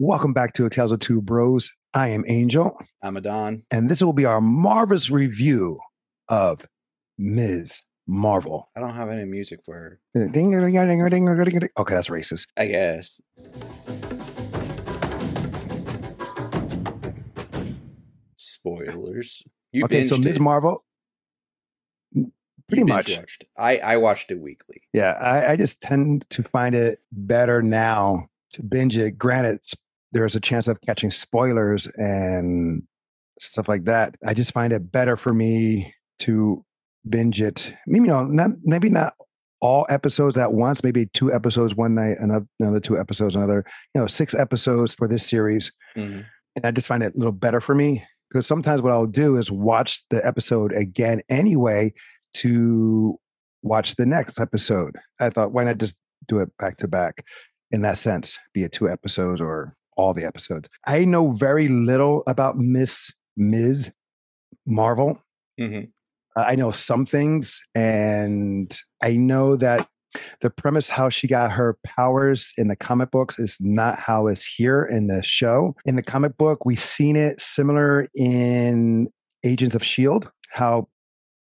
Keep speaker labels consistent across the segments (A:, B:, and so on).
A: Welcome back to A Tales of Two Bros. I am Angel,
B: I'm a Don.
A: and this will be our marvelous review of Ms. Marvel.
B: I don't have any music for her.
A: Ding, ding, ding, ding, ding, ding, ding. Okay, that's racist.
B: I guess. Spoilers. You
A: okay, so Ms.
B: it.
A: Marvel, pretty much.
B: watched. I I watched it weekly.
A: Yeah, I, I just tend to find it better now to binge it. Granted, there's a chance of catching spoilers and stuff like that. I just find it better for me to binge it. Maybe you know, not maybe not all episodes at once. Maybe two episodes one night, another another two episodes another. You know, six episodes for this series,
B: Mhm.
A: and I just find it a little better for me because sometimes what I'll do is watch the episode again anyway to watch the next episode. I thought, why not just do it back to back in that sense, be it two episodes or all the episodes. I know very little about Miss Ms. Marvel.
B: Mhm.
A: Uh, I know some things, and I know that the premise how she got her powers in the comic books is not how it's here in the show. In the comic book, we've seen it similar in Agents of Shield, how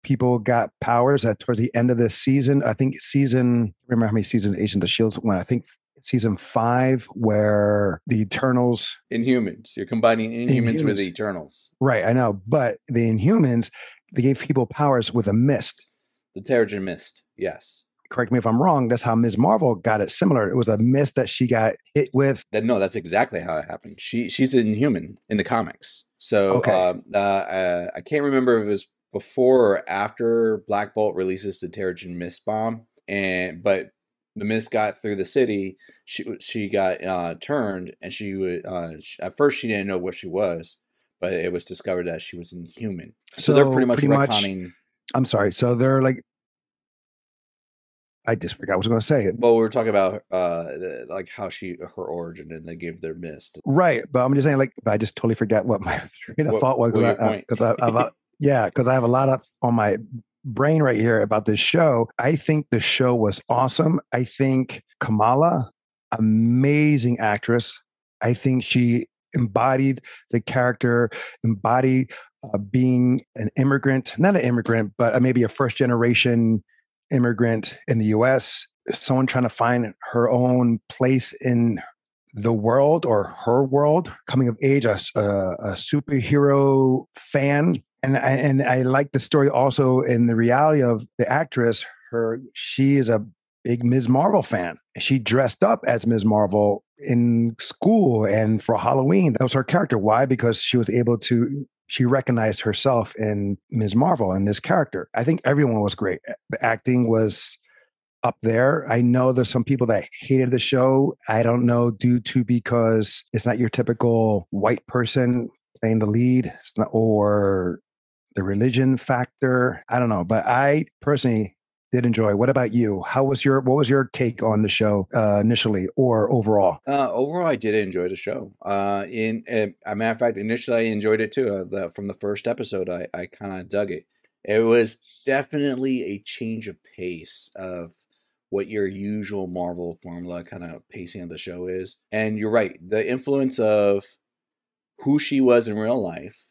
A: people got powers at towards the end of the season. I think season remember how many seasons Agents of Shield went. I think season five where the Eternals
B: Inhumans. You're combining Inhumans with
A: Inhumans.
B: Eternals.
A: right, I know, but the Inhumans they gave people powers with a mist.
B: The Terrigen Mist. Yes.
A: correct me if I'm wrong, that's how Ms. Marvel got it similar. It was a mist that she got hit with.
B: That no, that's exactly how it happened. She she's an Inhuman in the comics. So
A: Okay.
B: um, uh, uh, I can't remember if it was before or after Black Bolt releases the Terrigen Mist bomb, and but the mist got through the city. She she got uh, turned, and she would uh, sh at first she didn't know what she was, but it was discovered that she was Inhuman. So, they're pretty much retconning.
A: I'm sorry. So they're like, I just forgot what I was going to say.
B: Well, we were talking about uh, the- like how she her origin, and they gave their mist.
A: Right. But I'm just saying, like, I just totally forgot what my train of
B: What-
A: thought was.
B: what your
A: I. Because I, I, about, yeah, because I have a lot of on my brain right here about this show. I think the show was awesome. I think Kamala, amazing actress. I think she embodied the character, embodied uh, being an immigrant, not an immigrant, but uh, maybe a first generation immigrant in the US, someone trying to find her own place in the world or her world, coming of age, A superhero fan. And I, and I like the story also in the reality of the actress. Her she is a big Ms. Marvel fan. She dressed up as Ms. Marvel in school and for Halloween. That was her character. Why? Because she was able to she recognized herself in Ms. Marvel and this character. I think everyone was great. The acting was up there. I know there's some people that hated the show. I don't know due to because it's not your typical white person playing the lead not, or the religion factor. I don't know, but I personally did enjoy. What about you? How was your what was your take on the show uh, initially or overall?
B: Uh, overall, I did enjoy the show. Uh, in uh, a matter of fact, initially I enjoyed it too. Uh, the, from the first episode, I, I kind of dug it. It was definitely a change of pace of what your usual Marvel formula kind of pacing of the show is. And you're right, the influence of who she was in real life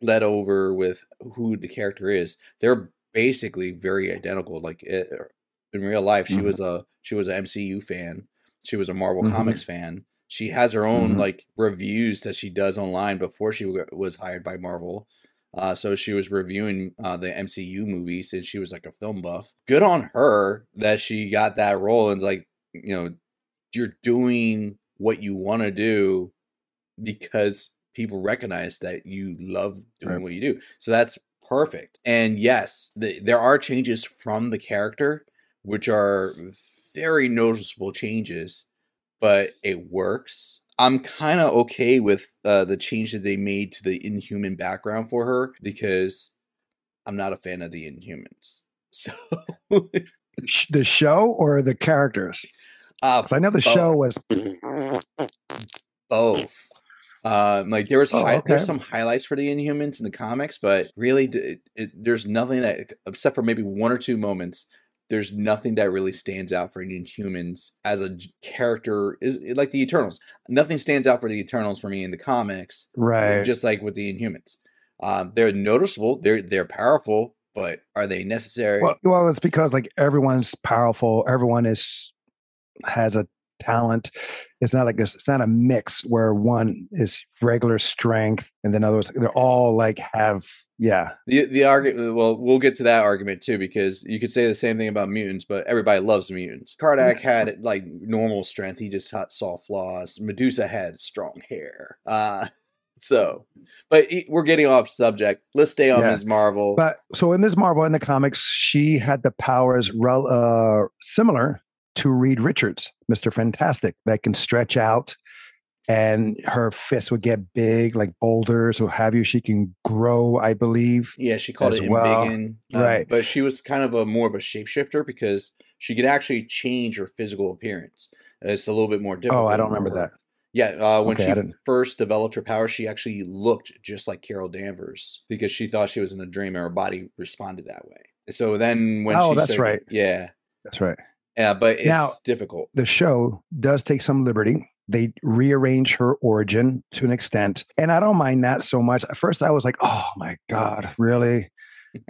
B: led over with who the character is. They're basically very identical. Like it, in real life, she
A: Mhm.
B: was a she was an MCU fan. She was a Marvel
A: Mhm.
B: Comics fan. She has her own
A: Mhm.
B: like reviews that she does online before she w- was hired by Marvel. Uh, so she was reviewing uh, the MCU movies, and she was like a film buff. Good on her that she got that role, and like you know, you're doing what you want to do because people recognize that you love doing
A: Right.
B: what you do. So that's perfect. And yes, the, there are changes from the character, which are very noticeable changes, but it works. I'm kind of okay with uh, the change that they made to the Inhuman background for her because I'm not a fan of the Inhumans. So,
A: The show or the characters?
B: uh,
A: I know the
B: both.
A: show was
B: both. Um, like there was
A: Oh,
B: hi- there's some highlights for the Inhumans in the comics, but really, it, it, there's nothing that except for maybe one or two moments there's nothing that really stands out for Inhumans as a character is like the Eternals. Nothing stands out for the Eternals for me in the comics,
A: Right.
B: just like with the Inhumans. Um, they're noticeable, they're they're powerful, but are they necessary?
A: Well, well, it's because like everyone's powerful. Everyone is has a talent. It's not like this. It's not a mix where one is regular strength and then others. They're all like have yeah.
B: The the argument. Well, we'll get to that argument too because you could say the same thing about mutants, but everybody loves mutants. Karnak had like normal strength; he just had- saw flaws. Medusa had strong hair. Uh, so, but we're getting off subject. Let's stay on
A: Yeah.
B: Ms. Marvel.
A: But so in Ms. Marvel in the comics, she had the powers rel- uh, similar to Reed Richards, Mister Fantastic, that can stretch out. And her fists would get big, like boulders, or have you. She can grow, I believe.
B: yeah, she called it
A: well.
B: embiggen, um,
A: Right.
B: But she was kind of a more of a shapeshifter because she could actually change her physical appearance. It's a little bit more difficult.
A: Oh, I don't remember that.
B: Yeah, uh, when
A: Okay,
B: she first developed her power, she actually looked just like Carol Danvers because she thought she was in a dream and her body responded that way. So then when
A: Oh,
B: she
A: that's
B: started-
A: right.
B: yeah,
A: That's right.
B: Yeah, but it's
A: Now-
B: difficult.
A: the show does take some liberty. They rearrange her origin to an extent. And I don't mind that so much. At first, I was like, oh my God, really?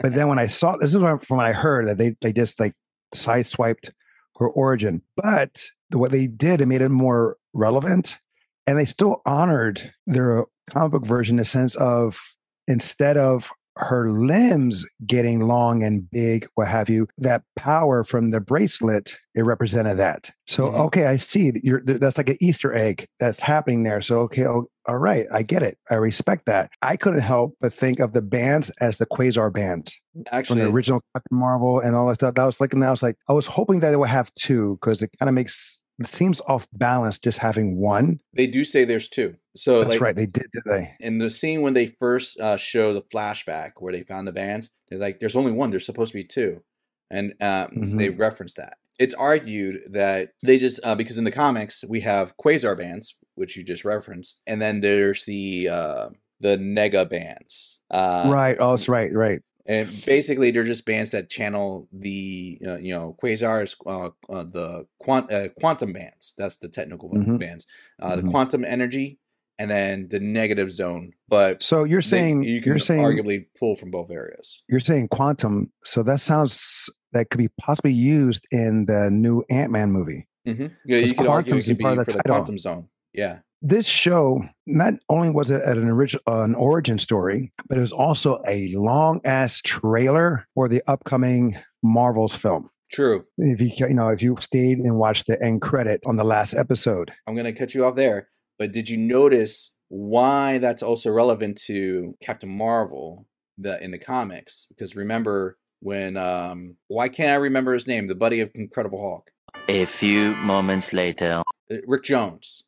A: But then when I saw this is from when I heard that they, they just like sideswiped her origin. But what they did, it made it more relevant. And they still honored their comic book version in the sense of instead of her limbs getting long and big, what have you, that power from the bracelet, it represented that. So,
B: Mhm.
A: okay, I see. You're, that's like an Easter egg that's happening there. So, okay, oh, all right, I get it. I respect that. I couldn't help but think of the bands as the Quasar bands from
B: Actually,
A: the original Captain Marvel and all that stuff. That was like, and I was like, I was hoping that it would have two because it kind of makes it seems off balance just having one.
B: they do say there's two. So
A: That's
B: like
A: right, they did, did they?
B: in the scene when they first uh, show the flashback where they found the bands, they're like, "There's only one. There's supposed to be two. and um, they reference that. It's argued that they just uh, because in the comics we have quasar bands, which you just referenced, and then there's the uh, the nega bands. Uh,
A: right. Oh, that's right. Right.
B: and basically they're just bands that channel the uh, you know quasars uh, uh, the quant- uh, quantum bands that's the technical
A: Mhm.
B: bands uh, the
A: Mhm.
B: quantum energy and then the negative zone but
A: So you're
B: they-
A: saying
B: you can
A: you're saying
B: arguably pull from both areas
A: you're saying quantum. So that sounds that could be possibly used in the new Ant Man movie.
B: mm-hmm. yeah, you could argue it could be
A: part of the
B: the
A: title.
B: quantum zone yeah
A: This show not only was it an original an origin story, but it was also a long ass trailer for the upcoming Marvel's film.
B: true
A: If you you know if you stayed and watched the end credit on the last episode,
B: i'm going to cut you off there but did you notice why that's also relevant to captain marvel the in the comics? Because remember when um why can't i remember his name? The buddy of incredible hulk.
C: A few moments later.
B: Uh, rick jones.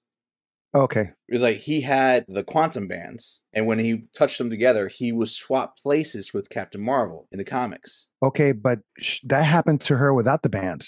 A: Okay,
B: it was like he had the quantum bands and when he touched them together he was swapped places with captain marvel in the comics.
A: Okay, but sh- that happened to her without the band.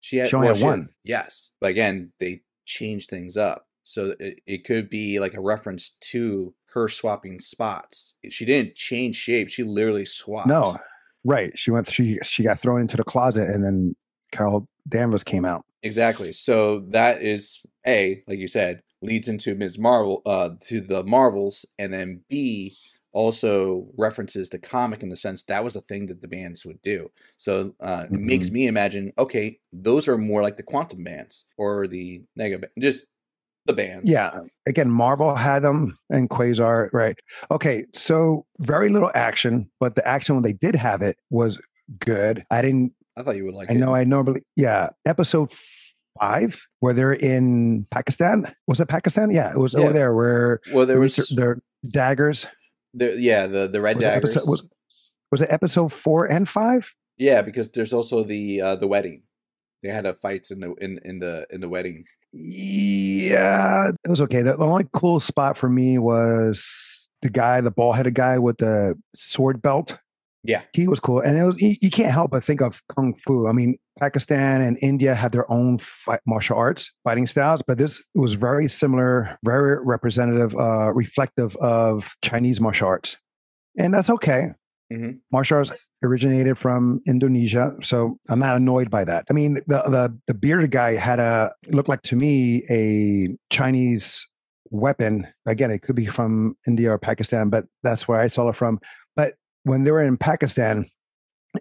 B: she had,
A: She only had
B: she
A: one.
B: yes. But again they changed things up so it, it could be like a reference to her swapping spots she didn't change shape she literally swapped
A: No, right? She went. She she got thrown into the closet, and then Carol Danvers came out.
B: Exactly. So that is A, like you said, leads into Ms. Marvel, uh, to the Marvels, and then B also references the comic in the sense that was a thing that the bands would do. So uh, it makes
A: Mm-hmm.
B: me imagine, okay, those are more like the quantum bands or the nega just the band.
A: Yeah. Again, Marvel had them and Quasar, right? Okay, so very little action, but the action when they did have it was good. I didn't.
B: I thought you would like
A: I
B: it.
A: know. I normally. Yeah. Episode five, where they're in Pakistan. Was it Pakistan? Yeah, it was
B: Yeah.
A: over there where
B: Well, there
A: the
B: was,
A: their daggers.
B: the, yeah, the the red
A: Was it,
B: daggers.
A: episode, was, was it episode four and five?
B: yeah, because there's also the uh, the wedding. They had a fights in the in in the in the wedding.
A: Yeah, it was okay. The, the only cool spot for me was the guy, the ball headed guy with the sword belt.
B: Yeah.
A: He was cool. And it was, you, you can't help but think of Kung Fu. I mean, Pakistan and India have their own fight, martial arts fighting styles, but this was very similar, very representative, uh, reflective of Chinese martial arts. And that's okay.
B: Mhm.
A: Martial arts originated from Indonesia, so I'm not annoyed by that. I mean, the the the bearded guy had a looked like to me a Chinese weapon. Again, it could be from India or Pakistan, but that's where I saw it from. But when they were in Pakistan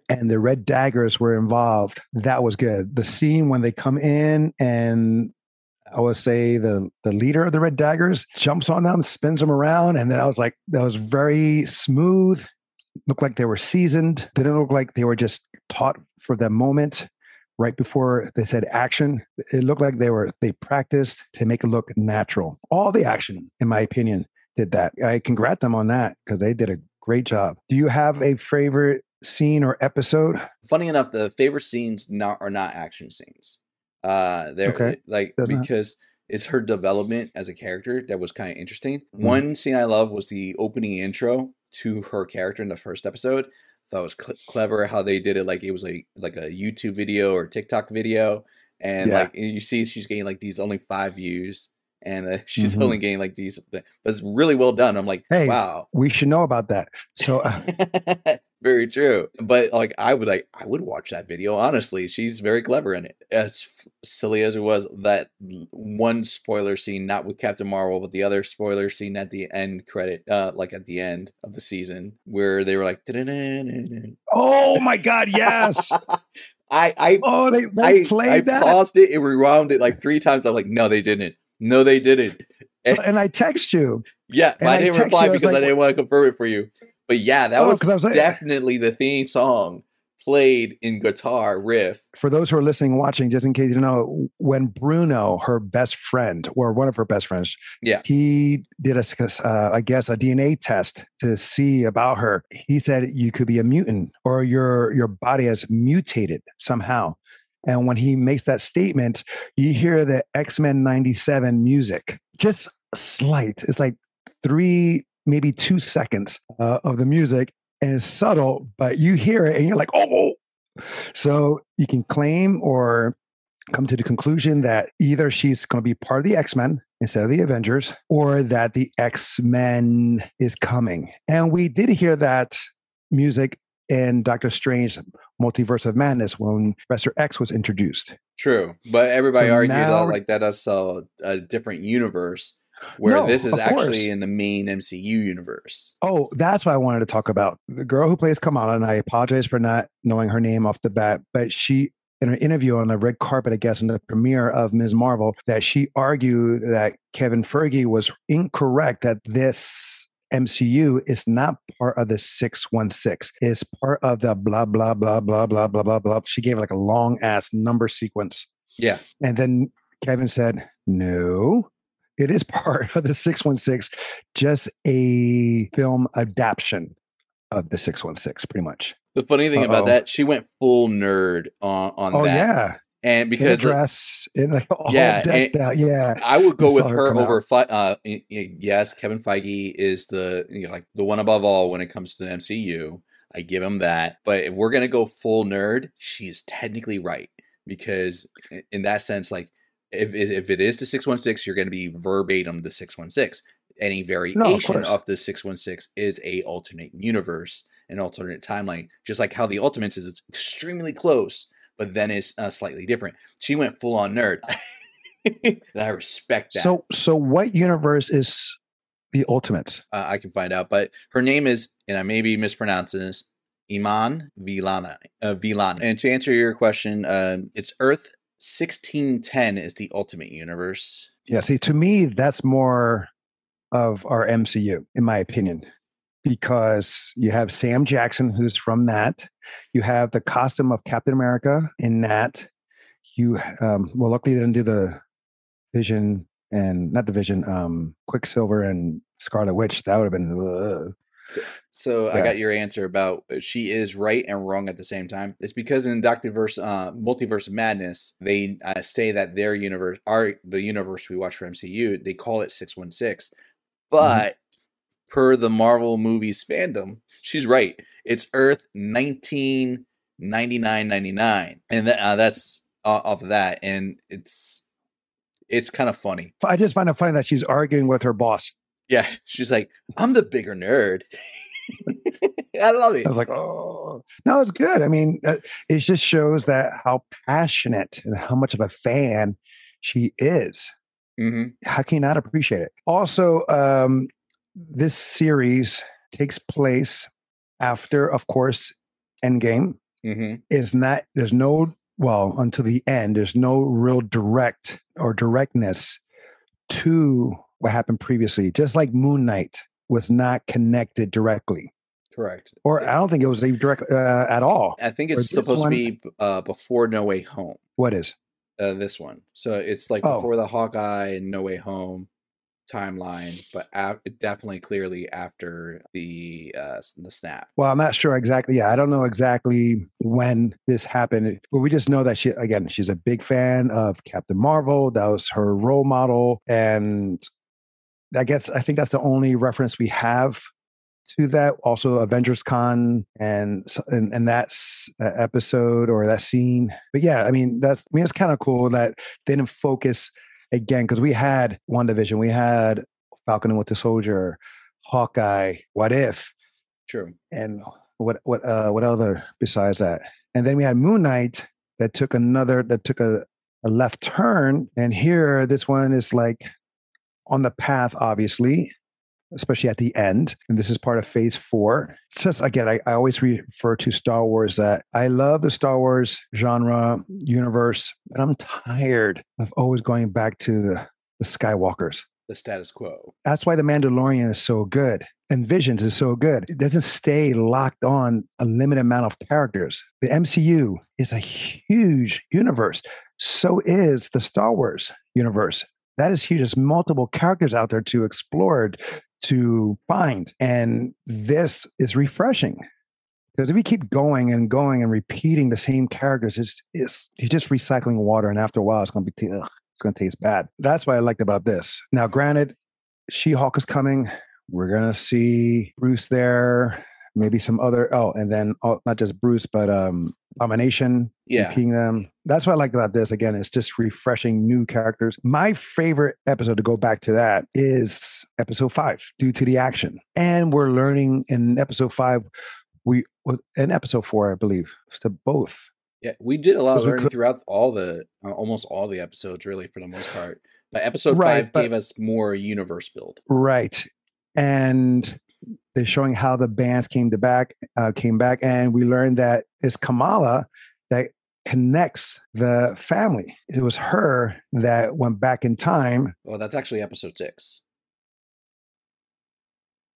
A: and the red daggers were involved, that was good. The scene when they come in and I would say the the leader of the red daggers jumps on them, spins them around, and then I was like, that was very smooth. Looked like they were seasoned. Didn't look like they were just taught for the moment. Right before they said action, it looked like they were they practiced to make it look natural. All the action, in my opinion, did that. I congrat them on that because they did a great job. Do you have a favorite scene or episode?
B: Funny enough, the favorite scenes not are not action scenes. Uh, they're
A: Okay.
B: like
A: They're not.
B: because it's her development as a character that was kind of interesting.
A: Mhm.
B: One scene I love was the opening intro to her character in the first episode. thought it was cl- clever how they did it. Like it was like like a YouTube video or TikTok video, and
A: Yeah.
B: like you see she's getting like these only five views, and uh, she's
A: Mhm.
B: only getting like these. But it's really well done. I'm like,
A: Hey,
B: wow.
A: We should know about that. So uh,
B: very true. But like, I would like, I would watch that video. Honestly, she's very clever in it. As f- silly as it was, that one spoiler scene, not with Captain Marvel, but the other spoiler scene at the end credit, uh, like at the end of the season, where they were like,
A: Oh my God, yes.
B: I I
A: Oh, they, they
B: I,
A: played
B: I
A: that.
B: paused it and rewound it like three times. I'm like, no, they didn't. No, they didn't.
A: So- and I text you.
B: Yeah,
A: And
B: I
A: I
B: didn't reply
A: you, I
B: because I
A: like,
B: didn't want to confirm it for you. But yeah, that
A: Oh,
B: was
A: was like-
B: definitely the theme song played in guitar riff.
A: For those who are listening, watching, just in case you don't know, when Bruno, her best friend, or one of her best friends,
B: Yeah.
A: he did a, uh, I guess, a DNA test to see about her. He said you could be a mutant or your your body has mutated somehow. And when he makes that statement, you hear the X Men '97 music, just slight. It's like three, maybe two seconds uh, of the music, and it's subtle, but you hear it and you're like, oh. So you can claim or come to the conclusion that either she's going to be part of the X Men instead of the Avengers, or that the X Men is coming. And we did hear that music in Doctor Strange Multiverse of Madness when Professor X was introduced.
B: True, but everybody
A: So
B: argued
A: now-
B: that like that that's a, a different universe, where
A: No,
B: this is
A: of course.
B: actually in the main MCU universe.
A: Oh, that's what I wanted to talk about. The girl who plays Kamala, and I apologize for not knowing her name off the bat, but she, in an interview on the red carpet, I guess, in the premiere of Ms. Marvel, that she argued that Kevin Feige was incorrect that this MCU is not part of the 616, is part of the blah, blah, blah, blah, blah, blah, blah, blah. She gave like a long ass number sequence.
B: Yeah,
A: And then Kevin said, no, it is part of the 616, just a film adaptation of the 616, pretty much.
B: the funny thing
A: Uh-oh.
B: about that, she went full nerd on on
A: Oh,
B: that,
A: yeah.
B: and
A: In
B: because
A: dress, in like all
B: Yeah,
A: decked out. Yeah.
B: I would go with
A: her
B: her over. uh, yes, Kevin Feige is the you know, like the one above all when it comes to the MCU. I give him that. But if we're gonna go full nerd, she's technically right because in that sense, like if if it is the six one six, you're gonna be verbatim the six one six. Any variation
A: course.
B: of the six one six is a alternate universe, an alternate timeline. Just like how the Ultimates is extremely close, but then is uh, slightly different. She went full on nerd. and I respect that.
A: So, so what universe is the Ultimates?
B: uh, I can find out. But her name is, and I may be mispronouncing this, Iman Vilana. Uh, Vellani. And to answer your question, um, it's Earth 1610 is the ultimate universe.
A: Yeah. See, to me, that's more of our MCU, in my opinion, because you have Sam Jackson, who's from that. You have the costume of Captain America in that. You, um, well, luckily they didn't do the Vision and not the Vision, um, Quicksilver and Scarlet Witch. That would have been. ugh.
B: So I
A: Yeah.
B: got your answer about uh, she is right and wrong at the same time. It's because in Doctorverse, uh, Multiverse of Madness, they uh, say that their universe, our the universe we watch for MCU, they call it six one six, but per the Marvel movies fandom, she's right. It's Earth nineteen ninety nine ninety nine, and that, uh, that's off of that, and it's it's kind of funny.
A: I just find it funny that she's arguing with her boss.
B: Yeah, she's like, I'm the bigger nerd. I love it.
A: I was like, oh, no, it's good. I mean, uh, it just shows that how passionate and how much of a fan she is.
B: hmm
A: How can you not appreciate it? Also, um, this series takes place after, of course, Endgame.
B: hmm
A: Is not there's no well until the end. There's no real direct or directness to what happened previously. Just like Moon Knight was not connected directly,
B: Correct.
A: or I don't think it was direct uh, at all.
B: I think it's supposed
A: one-
B: to be uh, before No Way Home.
A: What is?
B: Uh, this one, so it's like
A: Oh.
B: before the Hawkeye and No Way Home timeline, but af- definitely clearly after the uh, the snap.
A: Well, I'm not sure exactly. Yeah, I don't know exactly when this happened, but we just know that she, again, she's a big fan of Captain Marvel. That was her role model. And I guess, I think that's the only reference we have to that. Also, Avengers Con and, and, and that episode or that scene. But yeah, I mean, that's, I mean, it's kind of cool that they didn't focus again, because we had WandaVision, we had Falcon and Winter Soldier, Hawkeye, What If?
B: True.
A: and what what uh what other besides that and then we had moon knight that took another that took a, a left turn and here this one is like on the path obviously especially at the end and this is part of phase four just again I, I always refer to star wars that i love the star wars genre universe but i'm tired of always going back to the, the skywalkers
B: The status quo.
A: that's why the Mandalorian is so good and Visions is so good. It doesn't stay locked on a limited amount of characters. The MCU is a huge universe. So is the Star Wars universe. That is huge. There's multiple characters out there to explore, to find. And this is refreshing. Because if you keep going and going and repeating the same characters, it's, it's you're just recycling water. And after a while, it's going to be ugh, it's going to taste bad. That's what I liked about this. Now, granted, She Hulk is coming. We're gonna see Bruce there, maybe some other. Oh, and then oh, not just Bruce, but um, Abomination.
B: Yeah.
A: repeating them. That's what I like about this. Again, it's just refreshing new characters. My favorite episode to go back to that is episode five, due to the action. And we're learning in episode five. We in episode four, I believe, to both.
B: Yeah, we did a lot of learning
A: could-
B: throughout all the uh, almost all the episodes, really, for the most part. But episode
A: Right,
B: five
A: but-
B: gave us more universe build.
A: Right. And they're showing how the bands came to back, uh, came back, and we learned that it's Kamala that connects the family. It was her that went back in time.
B: Well, that's actually episode six.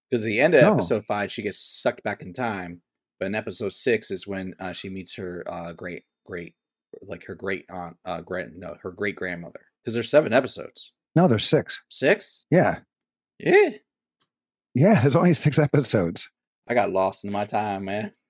B: Because at the end of
A: No.
B: episode five, she gets sucked back in time. But in episode six is when uh, she meets her uh, great, great, like her great aunt, uh, grand, no, her great grandmother. Because there's seven episodes.
A: No, there's six.
B: Six?
A: Yeah.
B: Yeah.
A: Yeah, there's only six episodes.
B: I got lost in my time, man.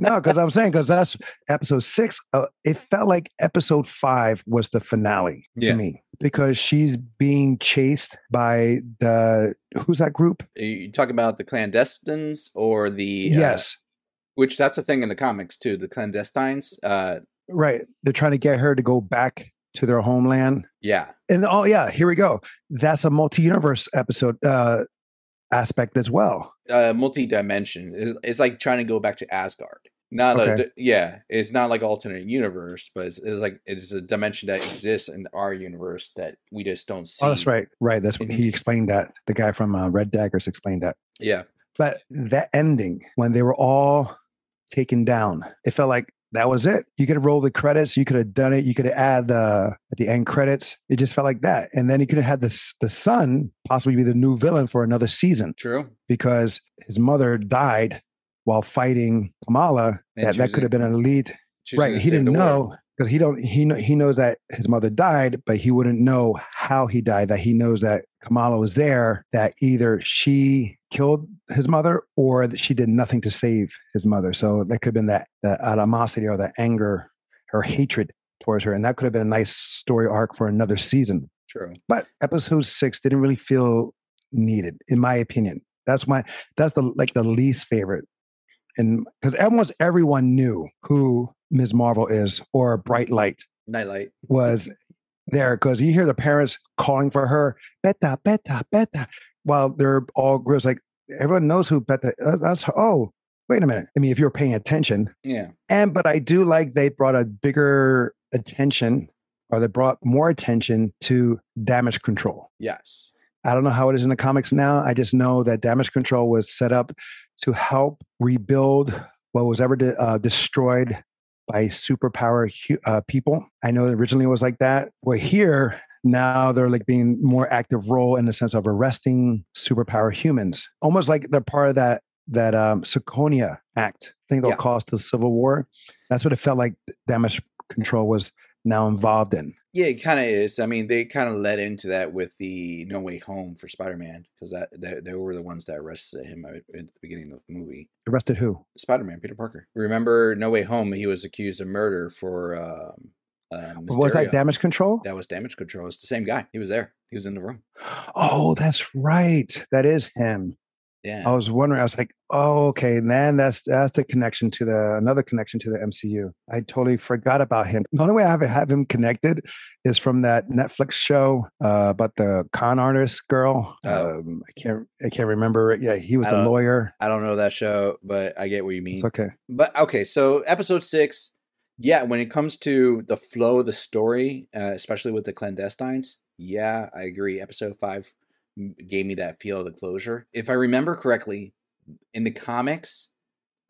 A: No, because I'm saying, because that's episode six. Uh, it felt like episode five was the finale
B: Yeah.
A: to me because she's being chased by the, who's that group?
B: You talking about the clandestines or the uh,
A: yes.
B: which that's a thing in the comics too. The clandestines, uh,
A: Right. They're trying to get her to go back to their homeland.
B: yeah,
A: And oh yeah, here we go. That's a multi-universe episode uh aspect as well.
B: uh, multi-dimension. It's, it's like trying to go back to Asgard. Not a
A: Okay.
B: d- yeah. It's not like alternate universe, but it's, it's like it's a dimension that exists in our universe that we just don't see.
A: Oh, that's right. Right. That's what he explained that. The guy from uh, Red Daggers explained that.
B: Yeah,
A: But that ending when they were all taken down, it felt like that was it. You could have rolled the credits. You could have done it. You could have added the at the end credits. It just felt like that. And then you could have had the the son possibly be the new villain for another season.
B: true.
A: because his mother died while fighting Kamala.
B: And
A: That, that could have been a lead, right? He didn't
B: know. world.
A: Because he don't he he knows that his mother died, but he wouldn't know how he died. That he knows that Kamala was there. That either she killed his mother or that she did nothing to save his mother. So that could have been that that animosity or that anger her hatred towards her, and that could have been a nice story arc for another season.
B: True.
A: But episode six didn't really feel needed, in my opinion. That's my that's the like the least favorite. And because almost everyone knew who Ms. Marvel is or Bright Light
B: Nightlight.
A: was there because you hear the parents calling for her, beta, beta, beta, while they're all girls like, everyone knows who Beth. Uh, that's oh, wait a minute. I mean, if you're paying attention,
B: Yeah.
A: and but I do like they brought a bigger attention, or they brought more attention to damage control.
B: Yes.
A: I don't know how it is in the comics now. I just know that damage control was set up to help rebuild what was ever de- uh, destroyed by superpower uh, people. I know originally it was like that. We're here now. They're like being more active role in the sense of arresting superpower humans, almost like they're part of that that um, Sokovia Act thing that
B: Yeah.
A: caused the Civil War. That's what it felt like. Damage control was now involved in.
B: Yeah, it kind of is. I mean, they kind of led into that with the No Way Home for Spider-Man because that they, they were the ones that arrested him at, at the beginning of the movie.
A: Arrested who?
B: Spider-Man, Peter Parker. Remember No Way Home? He was accused of murder for. Um, uh,
A: Was that damage control?
B: That was damage control. It's the same guy. He was there. He was in the room.
A: Oh, that's right. That is him.
B: Yeah.
A: I was wondering. I was like, oh, okay. And then that's that's the connection to the another connection to the MCU. I totally forgot about him. The only way I have have him connected is from that Netflix show uh, about the con artist girl.
B: Oh.
A: Um, I can't I can't remember. Yeah, he was the lawyer.
B: I don't know that show, but I get what you mean.
A: It's okay.
B: But okay, so episode six, yeah, when it comes to the flow of the story, uh, especially with the clandestines, yeah, I agree. Episode five gave me that feel of the closure. If I remember correctly, in the comics,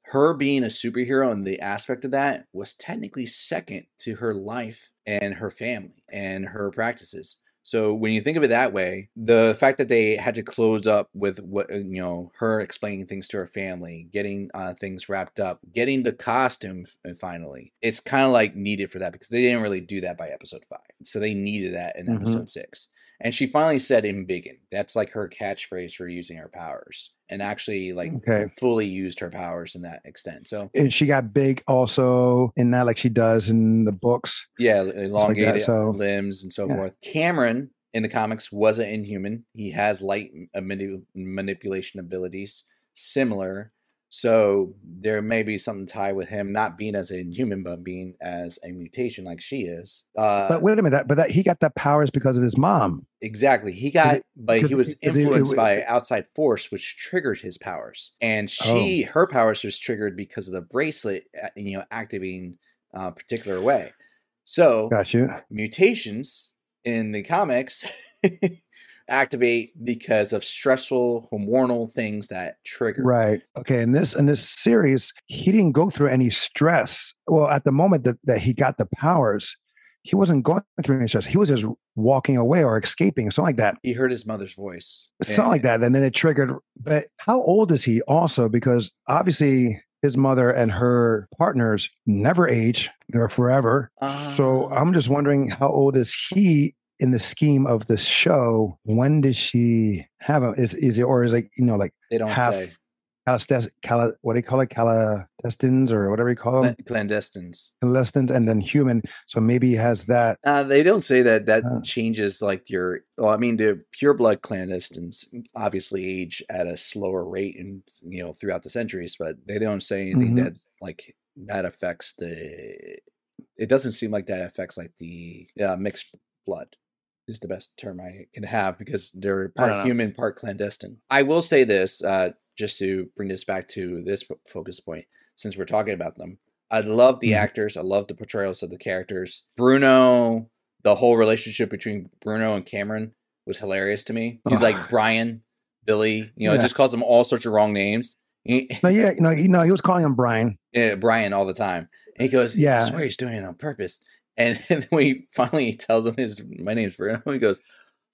B: her being a superhero and the aspect of that was technically second to her life and her family and her practices. So when you think of it that way, the fact that they had to close up with what uh, you know, her explaining things to her family, getting uh, things wrapped up, getting the costume f- finally, it's kind of like needed for that because they didn't really do that by episode five. So they needed that in
A: Mhm.
B: episode six. And she finally said "embiggen." That's like her catchphrase for using her powers, and actually like
A: Okay.
B: fully used her powers in that extent. So
A: And she got big also in that, like she does in the books.
B: yeah, elongated
A: so-
B: limbs and so
A: Yeah.
B: forth. Cameron in the comics was an inhuman. He has light uh, mani- manipulation abilities similar. So there may be something tied with him not being as an human, but being as a mutation like she is. Uh,
A: But wait a minute, that, but that he got the powers because of his mom.
B: Exactly. He got,
A: it-
B: but he was
A: because it- it
B: influenced by outside force, which triggered his powers. And
A: Oh.
B: she, her powers was triggered because of the bracelet, uh, you know, activating a particular way. So
A: Got you.
B: mutations in the comics activate because of stressful hormonal things that trigger.
A: Right. Okay. In this in this series, he didn't go through any stress. Well, at the moment that, that he got the powers, he wasn't going through any stress. He was just walking away or escaping, something like that.
B: He heard his mother's voice.
A: Something like that. And then it triggered. But how old is he also? Because obviously his mother and her partners never age. They're forever. so
B: Ah.
A: I'm just wondering how old is he in the scheme of the show? When did she have him? Is is it or is it, you know, like
B: They don't
A: half
B: say
A: Calestes, cala, what do you call it? Calestestins or whatever you call them,
B: Cla- clandestines.
A: Calestin, and then human. So maybe he has that.
B: Uh, they don't say that that
A: Uh.
B: changes like your. Well, I mean, the pure blood clandestines obviously age at a slower rate, and you know throughout the centuries, but they don't say anything
A: Mhm.
B: that like that affects the. It doesn't seem like that affects like the uh, mixed blood. Is the best term I can have because they're part human, part clandestine. I will say this, uh, just to bring this back to this focus point, since we're talking about them. I love the
A: Mhm.
B: actors. I love the portrayals of the characters. Bruno, the whole relationship between Bruno and Cameron was hilarious to me. He's like Brian, Billy. You know,
A: Yeah.
B: just calls them all sorts of wrong names. He,
A: No, yeah, no, you know, he was calling him Brian.
B: eh, Brian all the time. And he goes, "Yeah, I
A: Yeah.
B: swear he's doing it on purpose." And then when he finally tells him his my name's Bruno, he goes,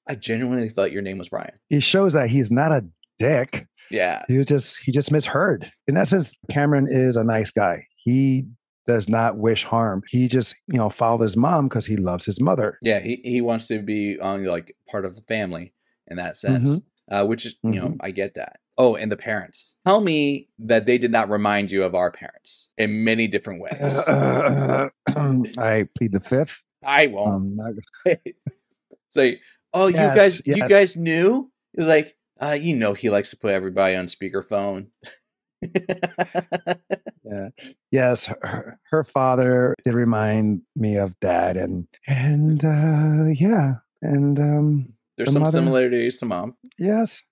B: "I genuinely thought your name was Brian."
A: It shows that he's not a dick.
B: Yeah,
A: He was just he just misheard. In that sense, Cameron is a nice guy. He does not wish harm. He just you know followed his mom because he loves his mother.
B: yeah. He he wants to be on like part of the family in that sense, uh, which is you know I get that. Oh, and the parents. Tell me that they did not remind you of our parents in many different ways.
A: Uh, I plead the fifth.
B: I won't.
A: Um,
B: like, oh, you
A: Yes,
B: guys, you guys knew? It's like, uh, you know, he likes to put everybody on speakerphone.
A: yeah. Yes, her, her father did remind me of dad, and and uh, yeah, and um,
B: There's
A: The
B: some
A: mother-
B: similarities to mom.
A: yes,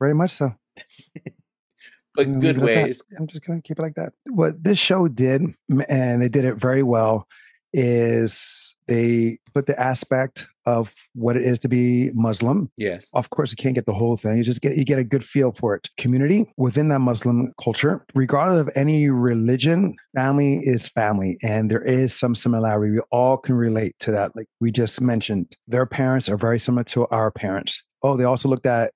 A: very much so.
B: but good ways.
A: I'm just gonna keep it like that. What this show did, and they did it very well, is they put the aspect of what it is to be Muslim.
B: Yes.
A: Of course, you can't get the whole thing. You just get you get a good feel for it. Community within that Muslim culture, regardless of any religion, family is family, and there is some similarity. We all can relate to that. Like we just mentioned, their parents are very similar to our parents. Oh, they also looked at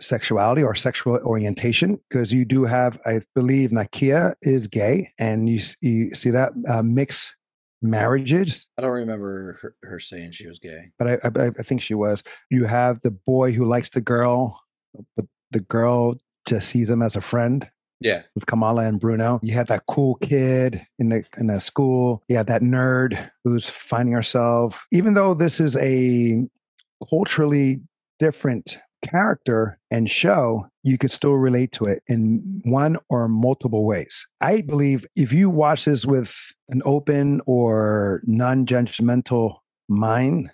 A: sexuality or sexual orientation because you do have, I believe, Nakia is gay, and you you see that uh, mixed marriages.
B: I don't remember her, her saying she was gay.
A: but I, I, I think she was. You have the boy who likes the girl, but the girl just sees him as a friend
B: Yeah.
A: with Kamala and Bruno. You have that cool kid in the in the school. You have that nerd who's finding herself. Even though this is a culturally different character and show, you could still relate to it in one or multiple ways. I believe if you watch this with an open or non-judgmental mind,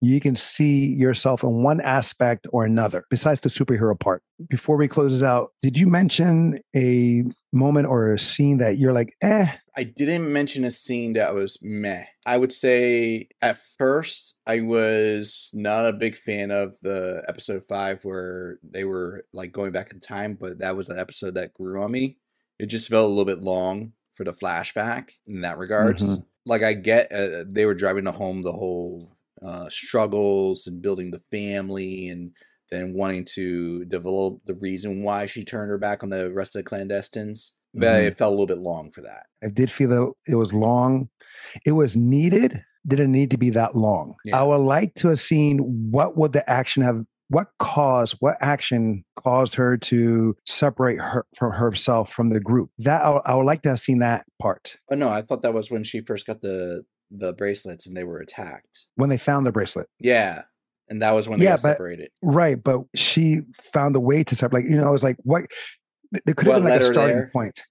A: you can see yourself in one aspect or another besides the superhero part. Before we close this out, did you mention a moment or a scene that you're like, eh,
B: I didn't mention a scene that was meh. I would say at first I was not a big fan of the episode five where they were like going back in time, but that was an episode that grew on me. It just felt a little bit long for the flashback in that regards.
A: Mhm.
B: Like I get uh, they were driving to home the whole uh, struggles and building the family and then wanting to develop the reason why she turned her back on the rest of the clandestines. But
A: Mhm.
B: it felt a little bit long for that.
A: I did feel it was long. It was needed. Didn't need to be that long.
B: Yeah.
A: I would like to have seen what would the action have, what caused, what action caused her to separate her from herself from the group. That I, I would like to have seen that part
B: Oh no, I thought that was when she first got the the bracelets and they were attacked.
A: when they found the bracelet.
B: Yeah, and that was when they
A: Yeah, but-
B: separated.
A: Right, but she found a way to separate. Like you know, it was like what there could have been like a starting
B: there?
A: point.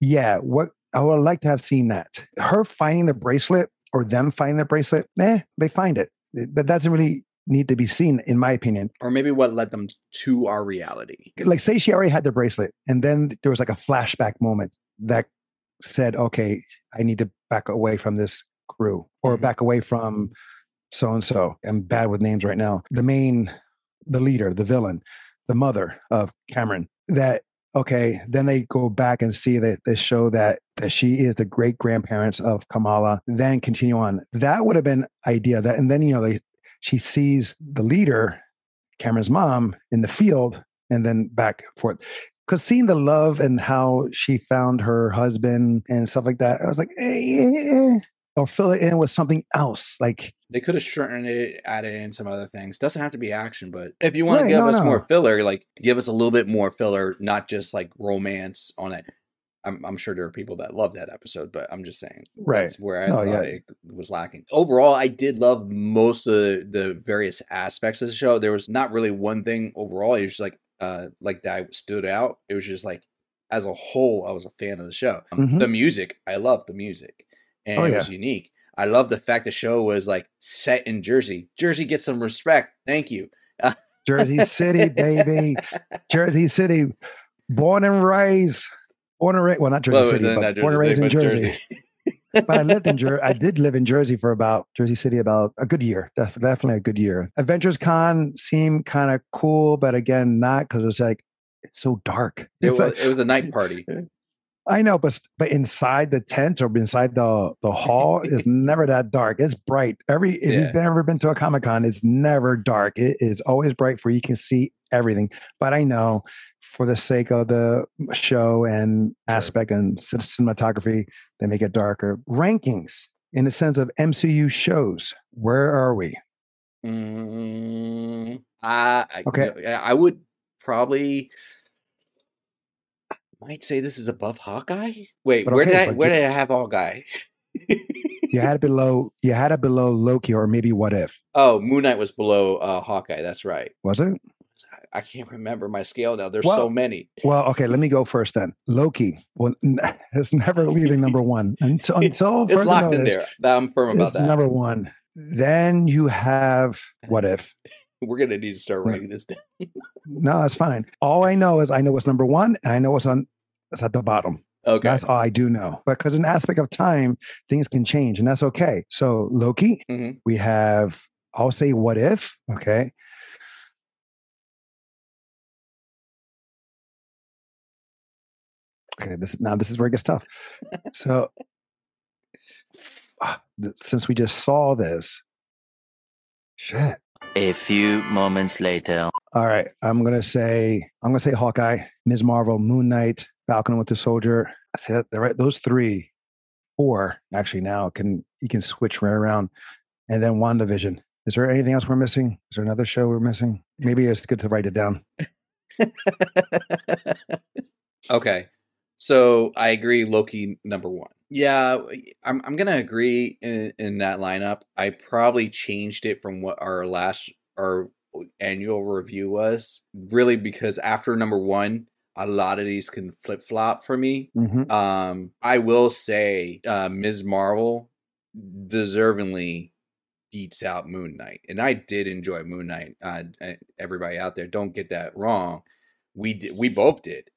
A: Yeah, what I would like to have seen that her finding the bracelet or them finding the bracelet. Eh, they find it. That doesn't really need to be seen, in my opinion.
B: Or maybe what led them to our reality.
A: Like, say she already had the bracelet, and then there was like a flashback moment that said, "Okay, I need to back away from this crew or
B: Mhm.
A: back away from so and so." I'm bad with names right now. The main, the leader, the villain, the mother of Cameron. That okay, then they go back and see that they show that that she is the great grandparents of Kamala. Then continue on. That would have been idea. That and then you know they she sees the leader, Cameron's mom, in the field, and then back forth. Because seeing the love and how she found her husband and stuff like that, I was like, eh, eh, eh. Or fill it in with something else. Like,
B: They could have shortened it, added in some other things. Doesn't have to be action, but if you want to give
A: no,
B: us
A: no.
B: more filler, like give us a little bit more filler, not just like romance on it. I'm, I'm sure there are people that love that episode, but I'm just saying
A: Right.
B: that's where I
A: Oh,
B: thought
A: yeah.
B: it was lacking. Overall, I did love most of the, the various aspects of the show. There was not really one thing overall. It was just like uh like that stood out. It was just like as a whole, I was a fan of the show.
A: Mhm.
B: The music, I loved the music, Oh, and
A: Oh,
B: it was unique. I love the fact the show was like set in Jersey. Jersey gets some respect. Thank you.
A: Jersey City, baby. Jersey City, born and raised. Born and raised, well, not Jersey
B: Well,
A: City, but
B: not
A: born and raised in
B: but
A: Jersey. but I lived in Jersey. I did live in Jersey for about Jersey City about a good year. Def- definitely a good year. Avengers Con seemed kind of cool, but again, not because it was like it's so dark.
B: It was,
A: like-
B: it was a night party.
A: I know, but but inside the tent or inside the the hall is never that dark. It's bright. Every if
B: Yeah.
A: you've ever been to a comic con, it's never dark. It is always bright for you can see everything. But I know for the sake of the show and aspect and cinematography, they make it darker. Rankings in the sense of MCU shows. Where are we?
B: Mm,
A: Okay.
B: I would probably might say this is above Hawkeye. Wait,
A: But
B: where
A: okay,
B: did I where
A: you-
B: did I have Hawkeye?
A: You had it below. You had it below Loki or maybe What If
B: oh, Moon Knight was below uh, Hawkeye. That's right.
A: was it?
B: I- can't remember my scale now. There's
A: Well,
B: so many.
A: Well, okay, let me go first then. Loki well, is never leaving number one until until
B: It's locked in there. I'm firm about
A: It's
B: that.
A: number one. Then you have what if?
B: We're gonna need to start writing this down.
A: No, that's fine. All I know is I know what's number one, and I know what's on. It's at the bottom.
B: Okay.
A: That's all I do know. But because in aspect of time, things can change, and that's okay. So Loki,
B: Mhm.
A: we have. I'll say what if. Okay. Okay. This now this is where it gets tough. So ah, since we just saw this, shit.
C: A few moments later.
A: All right, I'm gonna say I'm gonna say Hawkeye, Ms. Marvel, Moon Knight, Falcon with the Soldier. I say that they're right. Those three, four actually now can you can switch right around, and then WandaVision. Is there anything else we're missing? Is there another show we're missing? Maybe it's good to write it down.
B: okay. So I agree Loki number one. Yeah, I'm I'm gonna agree in, in that lineup. I probably changed it from what our last our annual review was. Really because after number one, a lot of these can flip flop for me.
A: Mhm.
B: Um, I will say uh Ms. Marvel deservingly beats out Moon Knight. And I did enjoy Moon Knight. Uh everybody out there, don't get that wrong. We did we both did.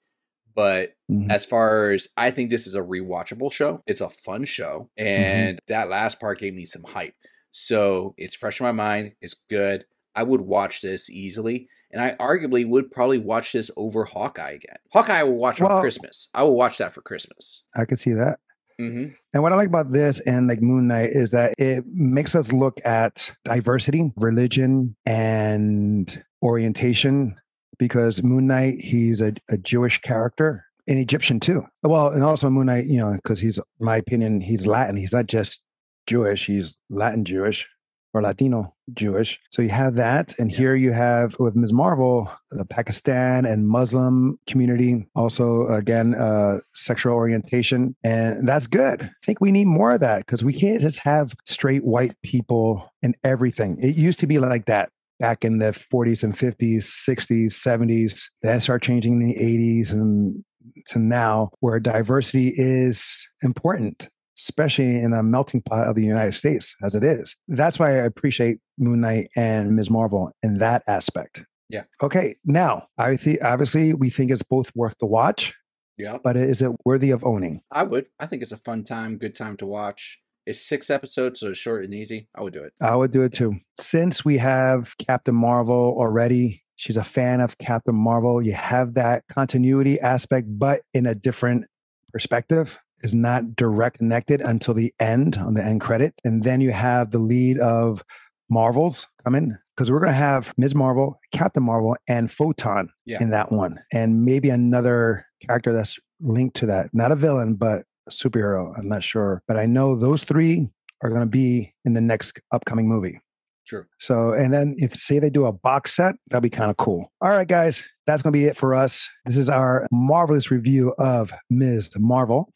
B: But
A: Mhm.
B: as far as I think this is a rewatchable show, it's a fun show. And that last part gave me some hype. So it's fresh in my mind. It's good. I would watch this easily. And I arguably would probably watch this over Hawkeye again. Hawkeye I will watch on Christmas. I will watch that for Christmas.
A: I can see that.
B: Mm-hmm.
A: And what I like about this and like Moon Knight is that it makes us look at diversity, religion, and orientation. Because Moon Knight, he's a, a Jewish character, an Egyptian too. Well, and also Moon Knight, you know, because he's, my opinion, he's Latin. He's not just Jewish, he's Latin Jewish or Latino Jewish. So you have that. And
B: Yeah.
A: here you have with Ms. Marvel, the Pakistan and Muslim community, also, again, uh, sexual orientation. And that's good. I think we need more of that because we can't just have straight white people and everything. It used to be like that back in the 40s and 50s, 60s, 70s. Then it started changing in the 80s and to now, where diversity is important especially in a melting pot of the United States as it is. That's why I appreciate Moon Knight and Ms. Marvel in that aspect.
B: Yeah.
A: Okay. Now, I think obviously we think it's both worth the watch,
B: Yeah.
A: but is it worthy of owning?
B: I would. I think it's a fun time, good time to watch. It's six episodes, so short and easy. I would do it.
A: I would do it too. Since we have Captain Marvel already, she's a fan of Captain Marvel. You have that continuity aspect, but in a different perspective. Is not direct connected until the end on the end credit. And then you have the lead of Marvels coming because we're going to have Ms. Marvel, Captain Marvel, and Photon
B: Yeah.
A: in that one. And maybe another character that's linked to that. Not a villain, but superhero. I'm not sure. But I know those three are going to be in the next upcoming movie.
B: True.
A: So, and then if say they do a box set, that'd be kind of cool. All right, guys, that's going to be it for us. This is our marvelous review of Ms. Marvel.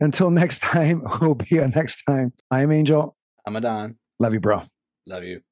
A: Until next time, we'll be on next time. I'm Angel.
B: I'm a Don.
A: Love you, bro.
B: Love you.